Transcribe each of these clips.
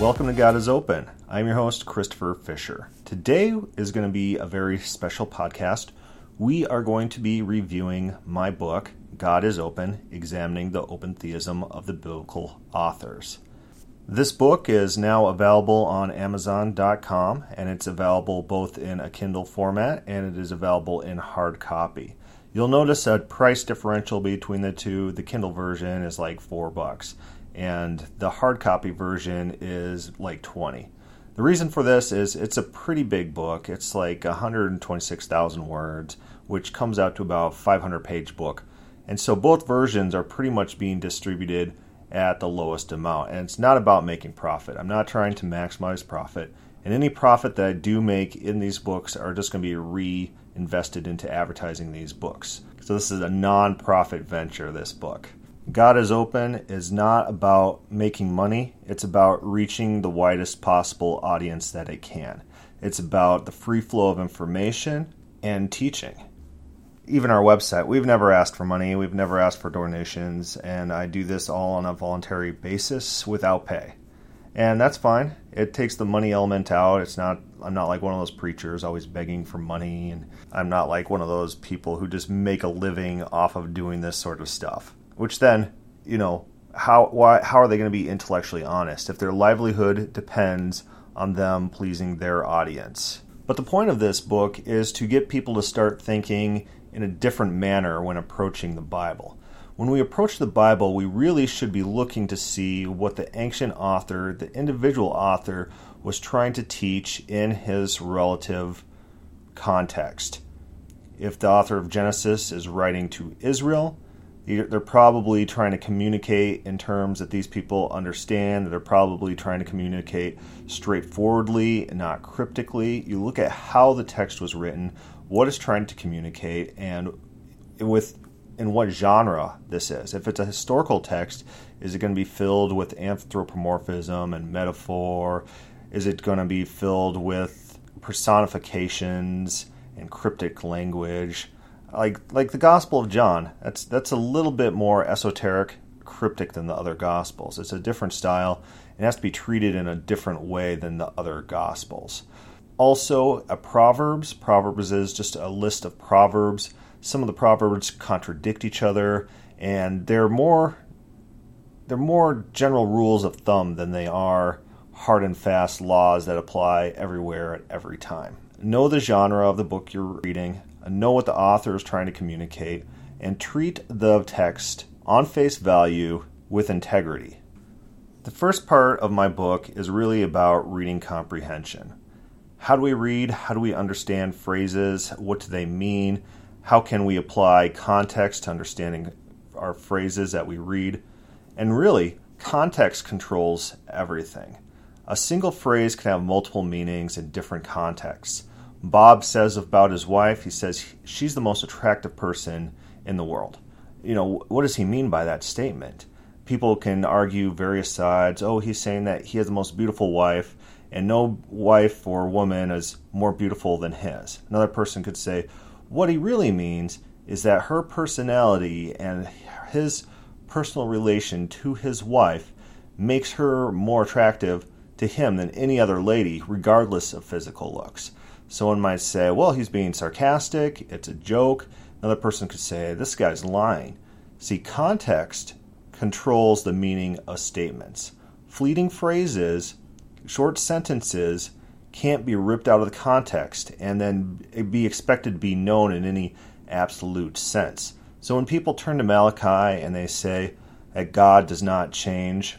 Welcome to God is Open. I'm your host, Christopher Fisher. Today is going to be a very special podcast. We are going to be reviewing my book, God is Open Examining the Open Theism of the Biblical Authors. This book is now available on Amazon.com and it's available both in a Kindle format and it is available in hard copy. You'll notice a price differential between the two. The Kindle version is like four bucks and the hard copy version is like 20. The reason for this is it's a pretty big book. It's like 126,000 words, which comes out to about 500 page book. And so both versions are pretty much being distributed at the lowest amount. And it's not about making profit. I'm not trying to maximize profit. And any profit that I do make in these books are just going to be reinvested into advertising these books. So this is a non-profit venture, this book. God is Open is not about making money, it's about reaching the widest possible audience that it can. It's about the free flow of information and teaching. Even our website, we've never asked for money, we've never asked for donations, and I do this all on a voluntary basis without pay. And that's fine. It takes the money element out. It's not I'm not like one of those preachers always begging for money and I'm not like one of those people who just make a living off of doing this sort of stuff which then, you know, how why how are they going to be intellectually honest if their livelihood depends on them pleasing their audience? But the point of this book is to get people to start thinking in a different manner when approaching the Bible. When we approach the Bible, we really should be looking to see what the ancient author, the individual author, was trying to teach in his relative context. If the author of Genesis is writing to Israel, they're probably trying to communicate in terms that these people understand. They're probably trying to communicate straightforwardly not cryptically. You look at how the text was written, what it's trying to communicate, and with in what genre this is. If it's a historical text, is it going to be filled with anthropomorphism and metaphor? Is it going to be filled with personifications and cryptic language? Like like the Gospel of John. That's that's a little bit more esoteric, cryptic than the other Gospels. It's a different style. It has to be treated in a different way than the other Gospels. Also, a Proverbs. Proverbs is just a list of proverbs. Some of the proverbs contradict each other, and they're more they're more general rules of thumb than they are hard and fast laws that apply everywhere at every time. Know the genre of the book you're reading know what the author is trying to communicate, and treat the text on face value with integrity. The first part of my book is really about reading comprehension. How do we read? How do we understand phrases? What do they mean? How can we apply context to understanding our phrases that we read? And really, context controls everything. A single phrase can have multiple meanings in different contexts. Bob says about his wife, he says she's the most attractive person in the world. You know, what does he mean by that statement? People can argue various sides. Oh, he's saying that he has the most beautiful wife, and no wife or woman is more beautiful than his. Another person could say, what he really means is that her personality and his personal relation to his wife makes her more attractive to him than any other lady, regardless of physical looks. Someone might say, well, he's being sarcastic, it's a joke. Another person could say, this guy's lying. See, context controls the meaning of statements. Fleeting phrases, short sentences, can't be ripped out of the context and then be expected to be known in any absolute sense. So when people turn to Malachi and they say that God does not change,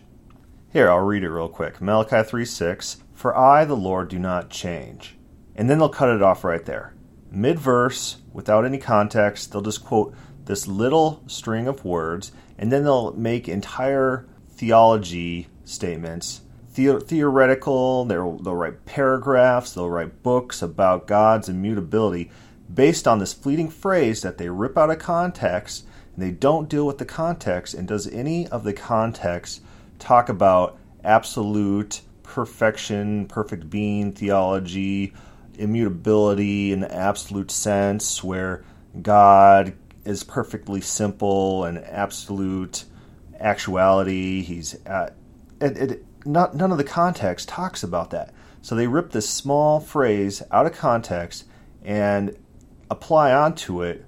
here I'll read it real quick. Malachi 3 6 For I, the Lord, do not change and then they'll cut it off right there. Mid verse, without any context, they'll just quote this little string of words, and then they'll make entire theology statements. The- theoretical, they'll, they'll write paragraphs, they'll write books about God's immutability based on this fleeting phrase that they rip out of context and they don't deal with the context. And does any of the context talk about absolute perfection, perfect being theology, immutability in the absolute sense, where God is perfectly simple and absolute actuality. He's at, it, it, not, none of the context talks about that. So they rip this small phrase out of context and apply onto it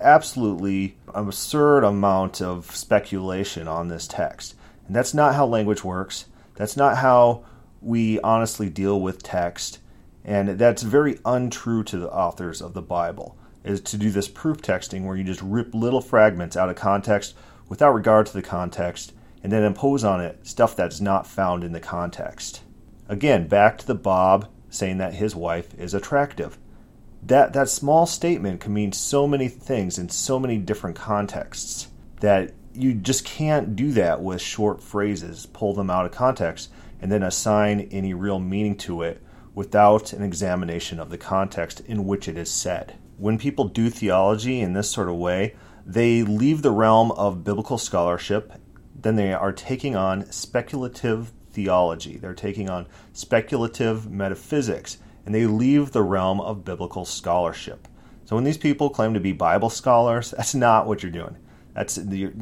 absolutely absurd amount of speculation on this text. And that's not how language works. That's not how we honestly deal with text. And that's very untrue to the authors of the Bible, is to do this proof texting where you just rip little fragments out of context without regard to the context and then impose on it stuff that's not found in the context. Again, back to the Bob saying that his wife is attractive. That that small statement can mean so many things in so many different contexts that you just can't do that with short phrases, pull them out of context, and then assign any real meaning to it without an examination of the context in which it is said. When people do theology in this sort of way, they leave the realm of biblical scholarship, then they are taking on speculative theology. They're taking on speculative metaphysics, and they leave the realm of biblical scholarship. So when these people claim to be Bible scholars, that's not what you're doing. That's you're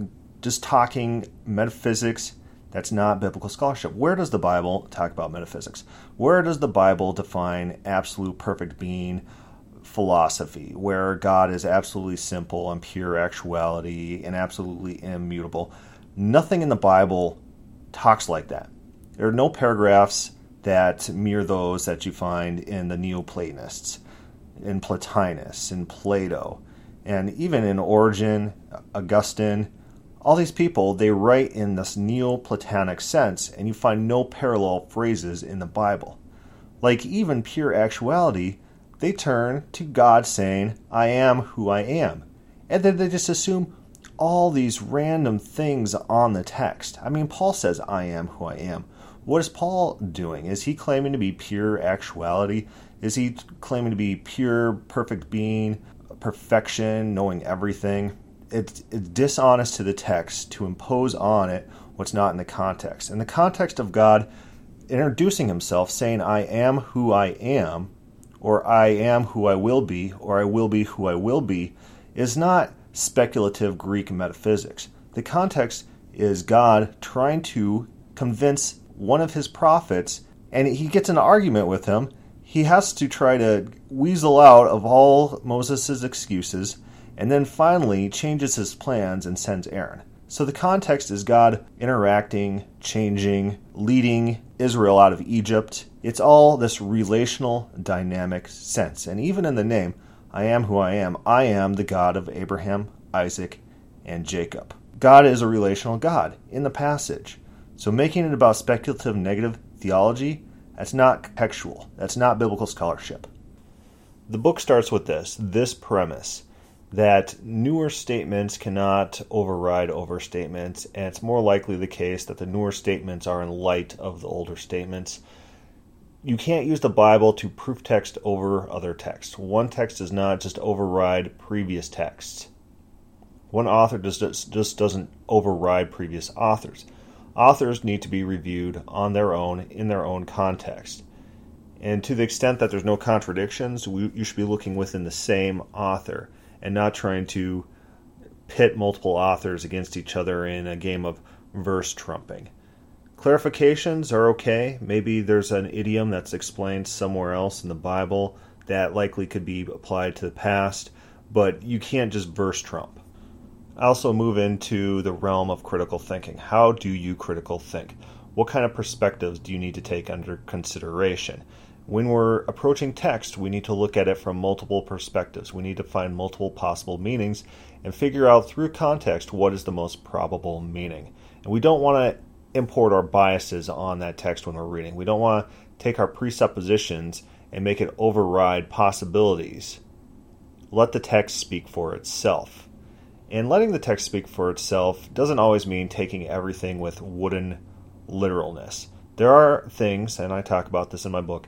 just talking metaphysics. That's not biblical scholarship. Where does the Bible talk about metaphysics? Where does the Bible define absolute perfect being philosophy, where God is absolutely simple and pure actuality and absolutely immutable? Nothing in the Bible talks like that. There are no paragraphs that mirror those that you find in the Neoplatonists, in Plotinus, in Plato, and even in Origen, Augustine. All these people, they write in this Neoplatonic sense, and you find no parallel phrases in the Bible. Like even pure actuality, they turn to God saying, I am who I am. And then they just assume all these random things on the text. I mean, Paul says, I am who I am. What is Paul doing? Is he claiming to be pure actuality? Is he claiming to be pure, perfect being, perfection, knowing everything? It's, it's dishonest to the text to impose on it what's not in the context. In the context of God introducing himself, saying, I am who I am, or I am who I will be, or I will be who I will be, is not speculative Greek metaphysics. The context is God trying to convince one of his prophets and he gets an argument with him, he has to try to weasel out of all Moses' excuses and then finally changes his plans and sends Aaron. So the context is God interacting, changing, leading Israel out of Egypt. It's all this relational, dynamic sense. And even in the name, I am who I am, I am the God of Abraham, Isaac, and Jacob. God is a relational God in the passage. So making it about speculative negative theology, that's not contextual. That's not biblical scholarship. The book starts with this this premise that newer statements cannot override older statements, and it's more likely the case that the newer statements are in light of the older statements. You can't use the Bible to proof text over other texts. One text does not just override previous texts. One author just, just doesn't override previous authors authors need to be reviewed on their own in their own context. And to the extent that there's no contradictions, we, you should be looking within the same author and not trying to pit multiple authors against each other in a game of verse trumping. Clarifications are okay. Maybe there's an idiom that's explained somewhere else in the Bible that likely could be applied to the past, but you can't just verse trump. I also move into the realm of critical thinking. How do you critical think? What kind of perspectives do you need to take under consideration? When we're approaching text, we need to look at it from multiple perspectives. We need to find multiple possible meanings and figure out through context what is the most probable meaning. And we don't want to import our biases on that text when we're reading. We don't want to take our presuppositions and make it override possibilities. Let the text speak for itself. And letting the text speak for itself doesn't always mean taking everything with wooden literalness. There are things, and I talk about this in my book,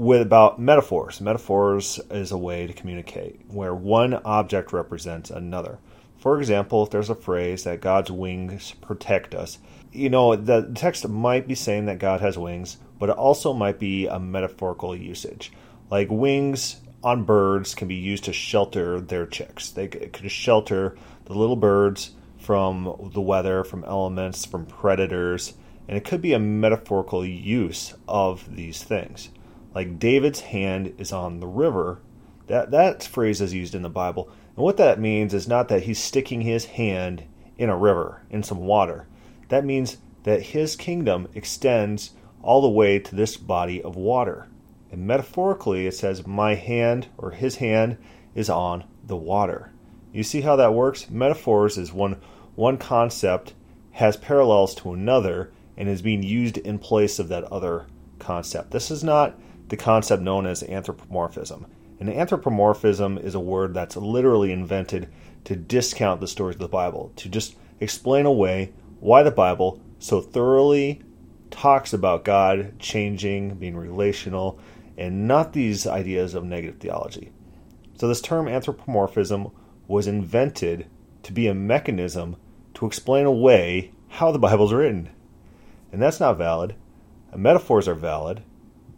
with about metaphors. Metaphors is a way to communicate where one object represents another. For example, if there's a phrase that God's wings protect us, you know, the text might be saying that God has wings, but it also might be a metaphorical usage. Like wings on birds can be used to shelter their chicks. They could shelter the little birds from the weather, from elements, from predators. and it could be a metaphorical use of these things. Like David's hand is on the river. That that phrase is used in the Bible. And what that means is not that he's sticking his hand in a river, in some water. That means that his kingdom extends all the way to this body of water. And metaphorically, it says, My hand or his hand is on the water. You see how that works? Metaphors is one, one concept has parallels to another and is being used in place of that other concept. This is not the concept known as anthropomorphism. And anthropomorphism is a word that's literally invented to discount the stories of the Bible, to just explain away why the Bible so thoroughly talks about God changing, being relational, and not these ideas of negative theology. So, this term anthropomorphism was invented to be a mechanism to explain away how the Bible's written. And that's not valid. Metaphors are valid.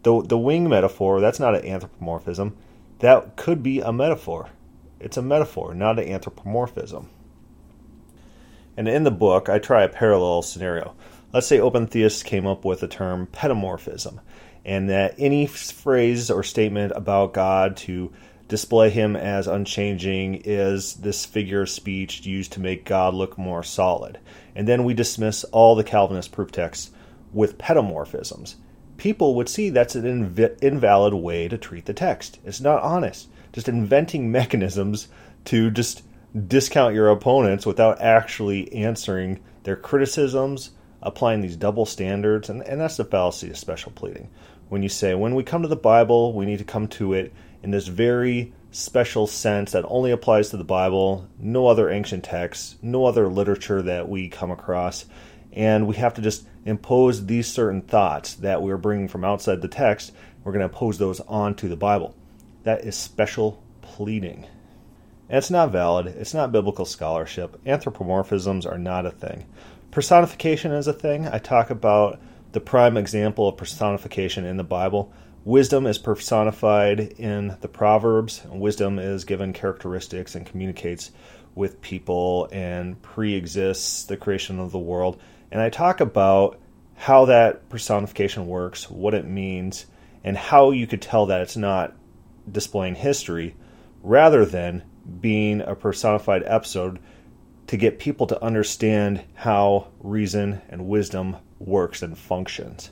The, the wing metaphor, that's not an anthropomorphism. That could be a metaphor. It's a metaphor, not an anthropomorphism. And in the book, I try a parallel scenario. Let's say open theists came up with the term pedomorphism, and that any phrase or statement about God to display him as unchanging is this figure of speech used to make God look more solid. And then we dismiss all the Calvinist proof texts with pedomorphisms. People would see that's an inv- invalid way to treat the text. It's not honest. Just inventing mechanisms to just discount your opponents without actually answering their criticisms, applying these double standards, and, and that's the fallacy of special pleading. When you say, when we come to the Bible, we need to come to it in this very special sense that only applies to the Bible, no other ancient texts, no other literature that we come across, and we have to just impose these certain thoughts that we're bringing from outside the text, we're going to impose those onto the Bible. That is special pleading. And it's not valid. It's not biblical scholarship. Anthropomorphisms are not a thing. Personification is a thing. I talk about the prime example of personification in the Bible. Wisdom is personified in the Proverbs. Wisdom is given characteristics and communicates with people and pre exists the creation of the world. And I talk about how that personification works, what it means, and how you could tell that it's not displaying history rather than being a personified episode to get people to understand how reason and wisdom works and functions.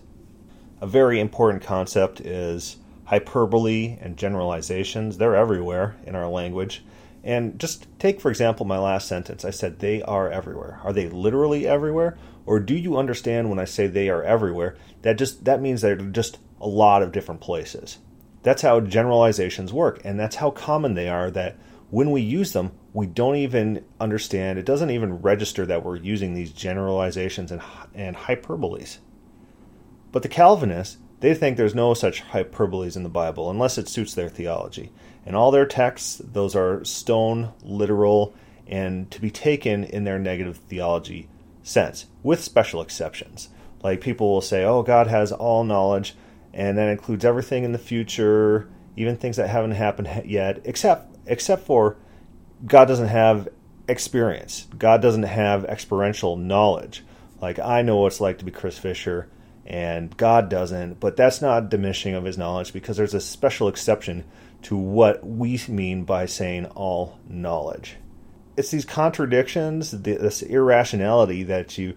A very important concept is hyperbole and generalizations. They're everywhere in our language. And just take, for example, my last sentence. I said they are everywhere. Are they literally everywhere? Or do you understand when I say they are everywhere? That just that means they're just a lot of different places. That's how generalizations work, and that's how common they are that when we use them, we don't even understand, it doesn't even register that we're using these generalizations and, and hyperboles. But the Calvinists, they think there's no such hyperboles in the Bible unless it suits their theology. And all their texts, those are stone, literal, and to be taken in their negative theology sense, with special exceptions. Like people will say, oh, God has all knowledge, and that includes everything in the future, even things that haven't happened yet, except except for God doesn't have experience. God doesn't have experiential knowledge. Like I know what it's like to be Chris Fisher and God doesn't, but that's not diminishing of his knowledge because there's a special exception to what we mean by saying all knowledge. It's these contradictions, this irrationality that you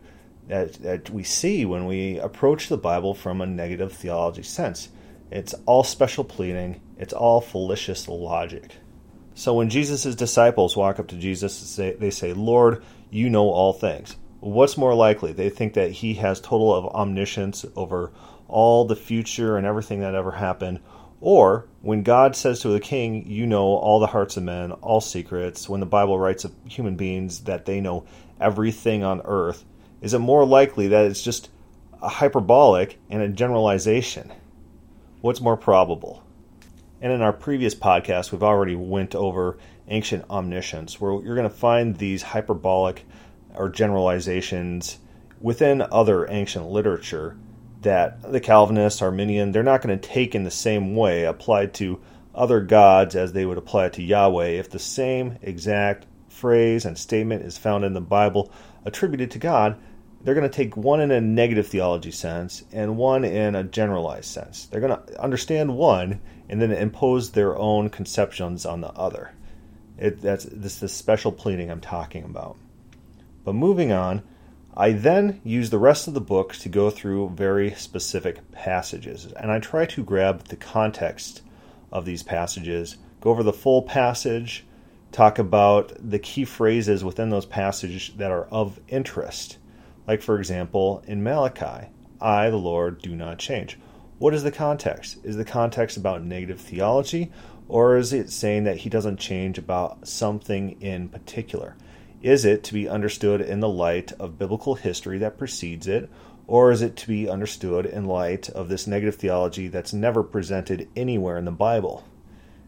that, that we see when we approach the Bible from a negative theology sense. It's all special pleading, it's all fallacious logic. So when Jesus' disciples walk up to Jesus, they say, Lord, you know all things. What's more likely? They think that he has total of omniscience over all the future and everything that ever happened. Or when God says to the king, You know all the hearts of men, all secrets, when the Bible writes of human beings that they know everything on earth, is it more likely that it's just a hyperbolic and a generalization? What's more probable? And in our previous podcast, we've already went over ancient omniscience, where you're going to find these hyperbolic or generalizations within other ancient literature that the Calvinists, Arminian, they're not going to take in the same way applied to other gods as they would apply it to Yahweh if the same exact phrase and statement is found in the Bible attributed to God, they're going to take one in a negative theology sense and one in a generalized sense. They're going to understand one and then impose their own conceptions on the other. It, that's this the special pleading I'm talking about. But moving on, I then use the rest of the book to go through very specific passages, and I try to grab the context of these passages, go over the full passage, talk about the key phrases within those passages that are of interest. Like, for example, in Malachi, I, the Lord, do not change. What is the context? Is the context about negative theology, or is it saying that he doesn't change about something in particular? Is it to be understood in the light of biblical history that precedes it, or is it to be understood in light of this negative theology that's never presented anywhere in the Bible?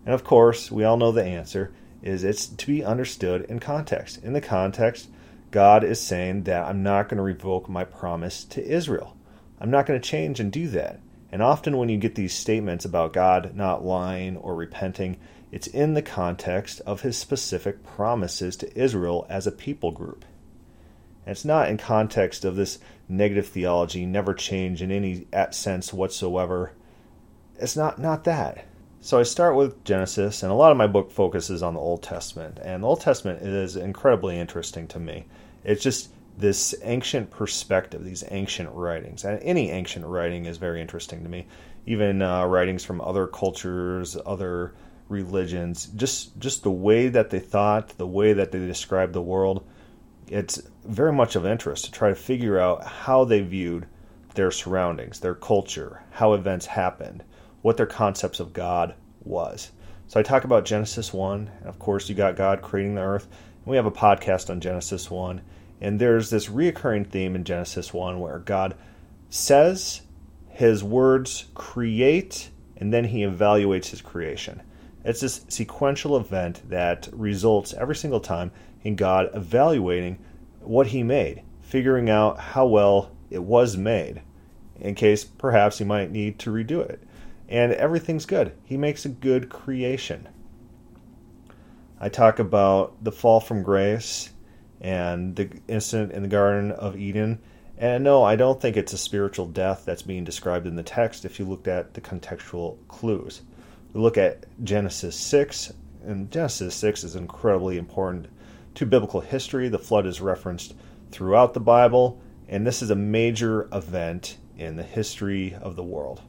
And of course, we all know the answer is it's to be understood in context. In the context, God is saying that I'm not going to revoke my promise to Israel. I'm not going to change and do that. And often when you get these statements about God not lying or repenting, it's in the context of his specific promises to Israel as a people group. And it's not in context of this negative theology, never change in any sense whatsoever. It's not not that. So I start with Genesis, and a lot of my book focuses on the Old Testament. And the Old Testament is incredibly interesting to me. It's just this ancient perspective, these ancient writings. And any ancient writing is very interesting to me. Even uh, writings from other cultures, other religions, just just the way that they thought, the way that they described the world. It's very much of interest to try to figure out how they viewed their surroundings, their culture, how events happened what their concepts of God was. So I talk about Genesis 1. And of course, you got God creating the earth. And we have a podcast on Genesis 1. And there's this reoccurring theme in Genesis 1 where God says his words create and then he evaluates his creation. It's this sequential event that results every single time in God evaluating what he made, figuring out how well it was made, in case perhaps he might need to redo it and everything's good. He makes a good creation. I talk about the fall from grace and the incident in the Garden of Eden. And no, I don't think it's a spiritual death that's being described in the text if you looked at the contextual clues. We look at Genesis 6, and Genesis 6 is incredibly important to biblical history. The flood is referenced throughout the Bible, and this is a major event in the history of the world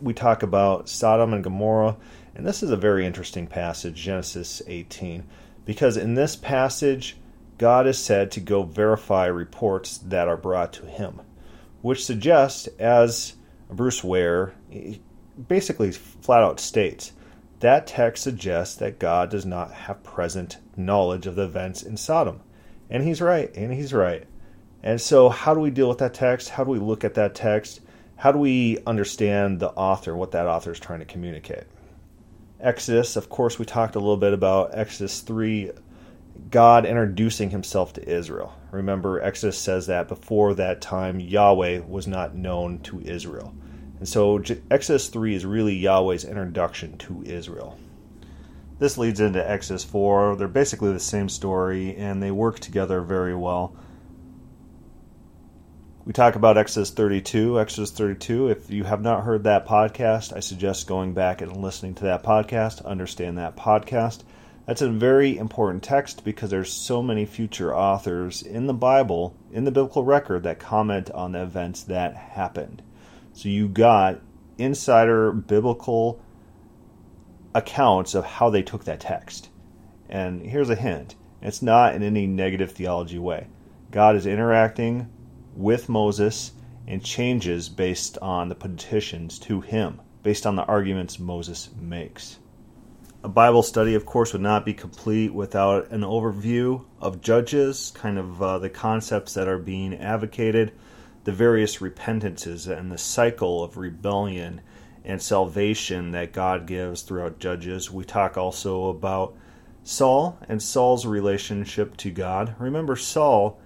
we talk about Sodom and Gomorrah, and this is a very interesting passage, Genesis 18, because in this passage, God is said to go verify reports that are brought to him, which suggests, as Bruce Ware basically flat out states, that text suggests that God does not have present knowledge of the events in Sodom. And he's right, and he's right. And so, how do we deal with that text? How do we look at that text? how do we understand the author, what that author is trying to communicate? Exodus, of course, we talked a little bit about Exodus 3, God introducing himself to Israel. Remember, Exodus says that before that time, Yahweh was not known to Israel. And so Exodus 3 is really Yahweh's introduction to Israel. This leads into Exodus 4. They're basically the same story, and they work together very well. We talk about Exodus 32. Exodus 32, if you have not heard that podcast, I suggest going back and listening to that podcast, understand that podcast. That's a very important text because there's so many future authors in the Bible, in the biblical record, that comment on the events that happened. So you got insider biblical accounts of how they took that text. And here's a hint it's not in any negative theology way. God is interacting with Moses and changes based on the petitions to him, based on the arguments Moses makes. A Bible study, of course, would not be complete without an overview of Judges, kind of uh, the concepts that are being advocated, the various repentances, and the cycle of rebellion and salvation that God gives throughout Judges. We talk also about Saul and Saul's relationship to God. Remember, Saul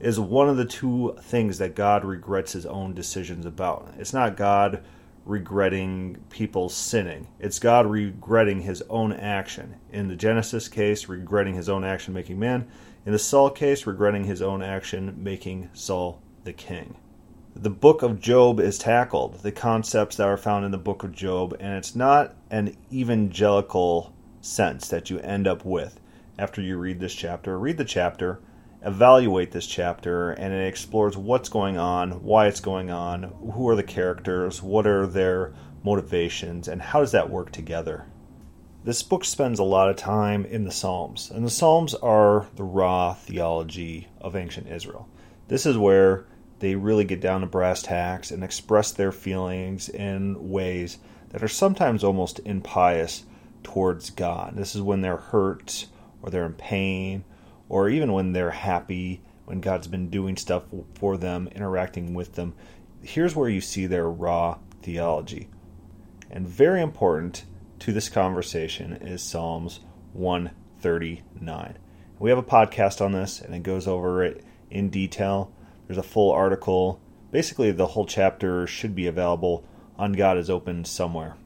is one of the two things that God regrets his own decisions about. It's not God regretting people sinning. It's God regretting his own action. In the Genesis case, regretting his own action making man. In the Saul case, regretting his own action making Saul the king. The book of Job is tackled, the concepts that are found in the book of Job, and it's not an evangelical sense that you end up with after you read this chapter. Read the chapter, evaluate this chapter, and it explores what's going on, why it's going on, who are the characters, what are their motivations, and how does that work together. This book spends a lot of time in the Psalms, and the Psalms are the raw theology of ancient Israel. This is where they really get down to brass tacks and express their feelings in ways that are sometimes almost impious towards God. This is when they're hurt or they're in pain or even when they're happy, when God's been doing stuff for them, interacting with them. Here's where you see their raw theology. And very important to this conversation is Psalms 139. We have a podcast on this and it goes over it in detail. There's a full article. Basically, the whole chapter should be available on God is Open somewhere.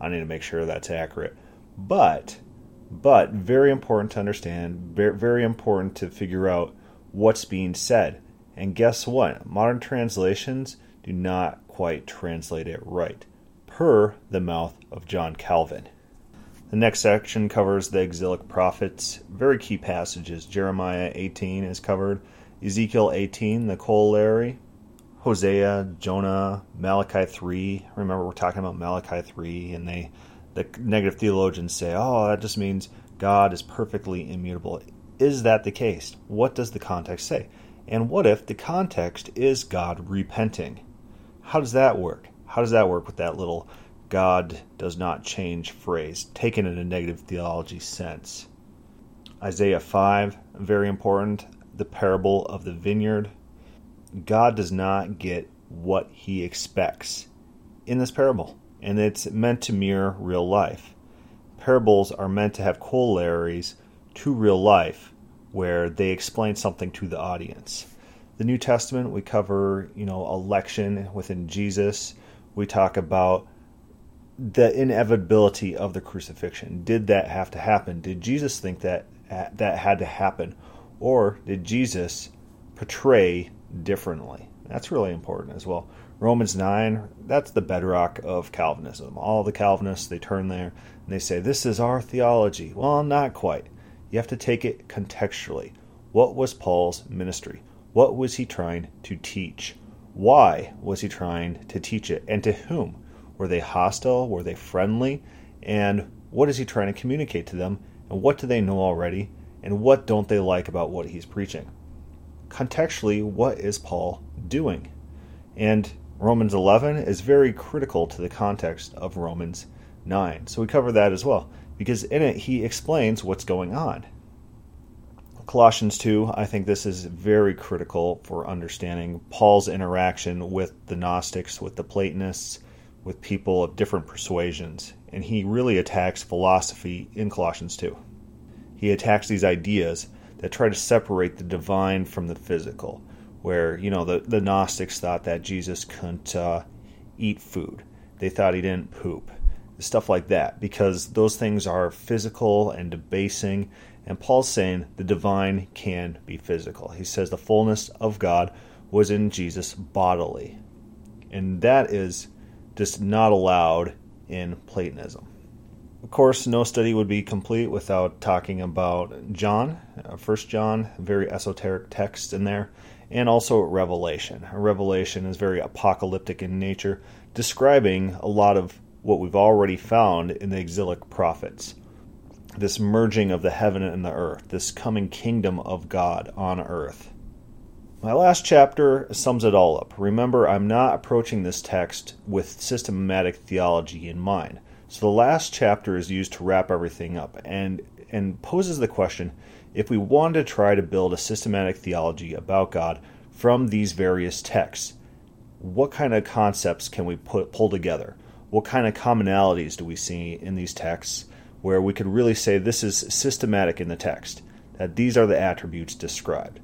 I need to make sure that's accurate. But but very important to understand, very important to figure out what's being said. And guess what? Modern translations do not quite translate it right, per the mouth of John Calvin. The next section covers the exilic prophets, very key passages. Jeremiah 18 is covered, Ezekiel 18, the corollary, Hosea, Jonah, Malachi 3. Remember, we're talking about Malachi 3, and they the negative theologians say, oh, that just means God is perfectly immutable. Is that the case? What does the context say? And what if the context is God repenting? How does that work? How does that work with that little God does not change phrase, taken in a negative theology sense? Isaiah 5, very important, the parable of the vineyard. God does not get what he expects in this parable and it's meant to mirror real life. Parables are meant to have corollaries to real life where they explain something to the audience. The New Testament, we cover, you know, election within Jesus. We talk about the inevitability of the crucifixion. Did that have to happen? Did Jesus think that that had to happen? Or did Jesus portray differently? That's really important as well. Romans 9, that's the bedrock of Calvinism. All the Calvinists, they turn there and they say, This is our theology. Well, not quite. You have to take it contextually. What was Paul's ministry? What was he trying to teach? Why was he trying to teach it? And to whom? Were they hostile? Were they friendly? And what is he trying to communicate to them? And what do they know already? And what don't they like about what he's preaching? Contextually, what is Paul doing? And Romans 11 is very critical to the context of Romans 9. So we cover that as well, because in it he explains what's going on. Colossians 2, I think this is very critical for understanding Paul's interaction with the Gnostics, with the Platonists, with people of different persuasions. And he really attacks philosophy in Colossians 2. He attacks these ideas that try to separate the divine from the physical where you know the the Gnostics thought that Jesus couldn't uh, eat food. They thought he didn't poop, stuff like that, because those things are physical and debasing. And Paul's saying the divine can be physical. He says the fullness of God was in Jesus bodily, and that is just not allowed in Platonism. Of course, no study would be complete without talking about John, uh, First John, very esoteric text in there and also Revelation. Revelation is very apocalyptic in nature, describing a lot of what we've already found in the exilic prophets. This merging of the heaven and the earth, this coming kingdom of God on earth. My last chapter sums it all up. Remember, I'm not approaching this text with systematic theology in mind. So the last chapter is used to wrap everything up and and poses the question if we wanted to try to build a systematic theology about God from these various texts, what kind of concepts can we put, pull together? What kind of commonalities do we see in these texts where we could really say this is systematic in the text, that these are the attributes described?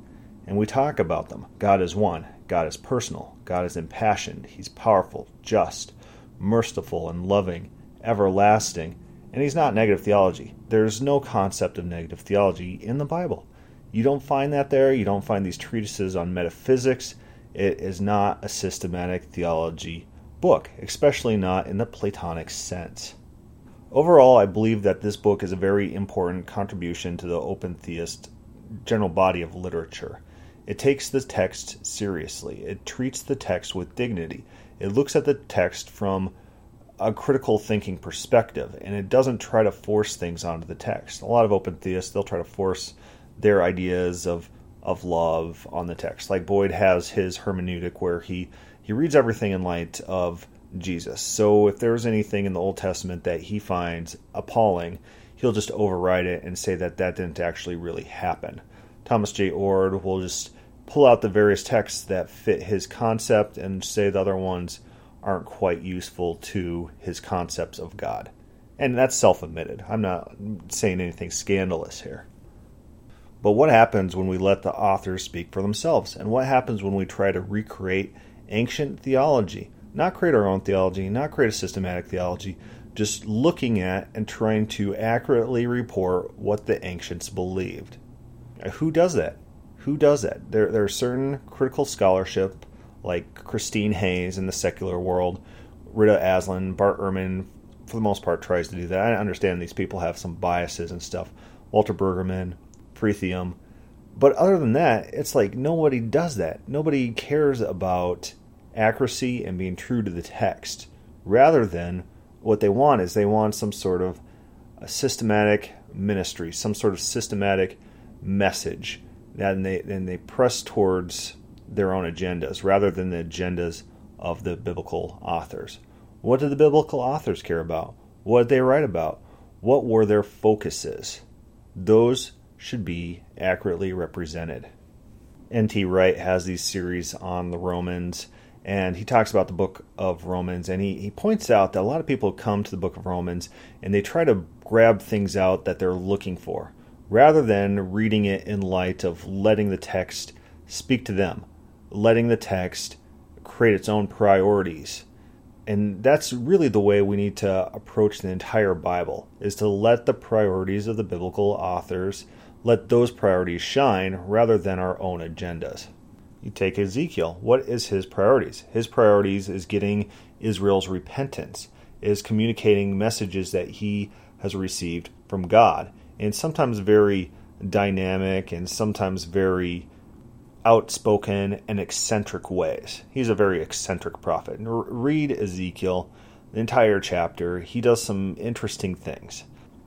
and we talk about them. God is one, God is personal, God is impassioned, He's powerful, just, merciful, and loving, everlasting, and He's not negative theology. There's no concept of negative theology in the Bible. You don't find that there. You don't find these treatises on metaphysics. It is not a systematic theology book, especially not in the Platonic sense. Overall, I believe that this book is a very important contribution to the open theist general body of literature. It takes the text seriously, it treats the text with dignity, it looks at the text from a critical thinking perspective, and it doesn't try to force things onto the text. A lot of open theists, they'll try to force their ideas of of love on the text. Like Boyd has his hermeneutic where he he reads everything in light of Jesus. So if there's anything in the Old Testament that he finds appalling, he'll just override it and say that that didn't actually really happen. Thomas Jay Oord will just pull out the various texts that fit his concept and say the other ones aren't quite useful to his concepts of God. And that's self admitted. I'm not saying anything scandalous here. But what happens when we let the authors speak for themselves? And what happens when we try to recreate ancient theology? Not create our own theology, not create a systematic theology, just looking at and trying to accurately report what the ancients believed. Who does that? Who does that? There, there are certain critical scholarship, like Christine Hayes in the secular world, Reza Aslan, Bart Ehrman, for the most part, tries to do that. I understand these people have some biases and stuff. Walter Brueggemann, Fretheim. But other than that, it's like nobody does that. Nobody cares about accuracy and being true to the text. Rather than what they want is they want some sort of a systematic ministry, some sort of systematic message. And they, and they press towards their own agendas rather than the agendas of the biblical authors. What did the biblical authors care about? What did they write about? What were their focuses? Those should be accurately represented. N.T. Wright has these series on the Romans, and he talks about the book of Romans, and he, he points out that a lot of people come to the book of Romans and they try to grab things out that they're looking for, rather than reading it in light of letting the text speak to them, letting the text create its own priorities and that's really the way we need to approach the entire bible is to let the priorities of the biblical authors let those priorities shine rather than our own agendas. You take Ezekiel. What is his priorities? His priorities is getting Israel's repentance, is communicating messages that he has received from God, and sometimes very dynamic and sometimes very outspoken and eccentric ways. He's a very eccentric prophet. read Ezekiel, the entire chapter. He does some interesting things.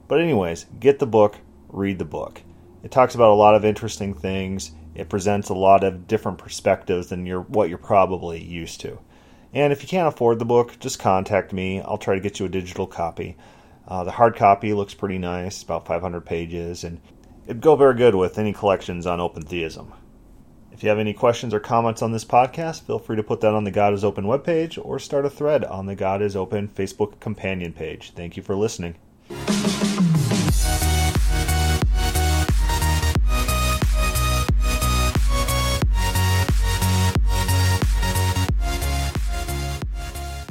But, anyways, get the book, read the book. It talks about a lot of interesting things. It presents a lot of different perspectives than you're, what you're probably used to. And if you can't afford the book, just contact me. I'll try to get you a digital copy. Uh, the hard copy looks pretty nice, about 500 pages, and it'd go very good with any collections on open theism. If you have any questions or comments on this podcast, feel free to put that on the God is Open webpage or start a thread on the God is Open Facebook companion page. Thank you for listening.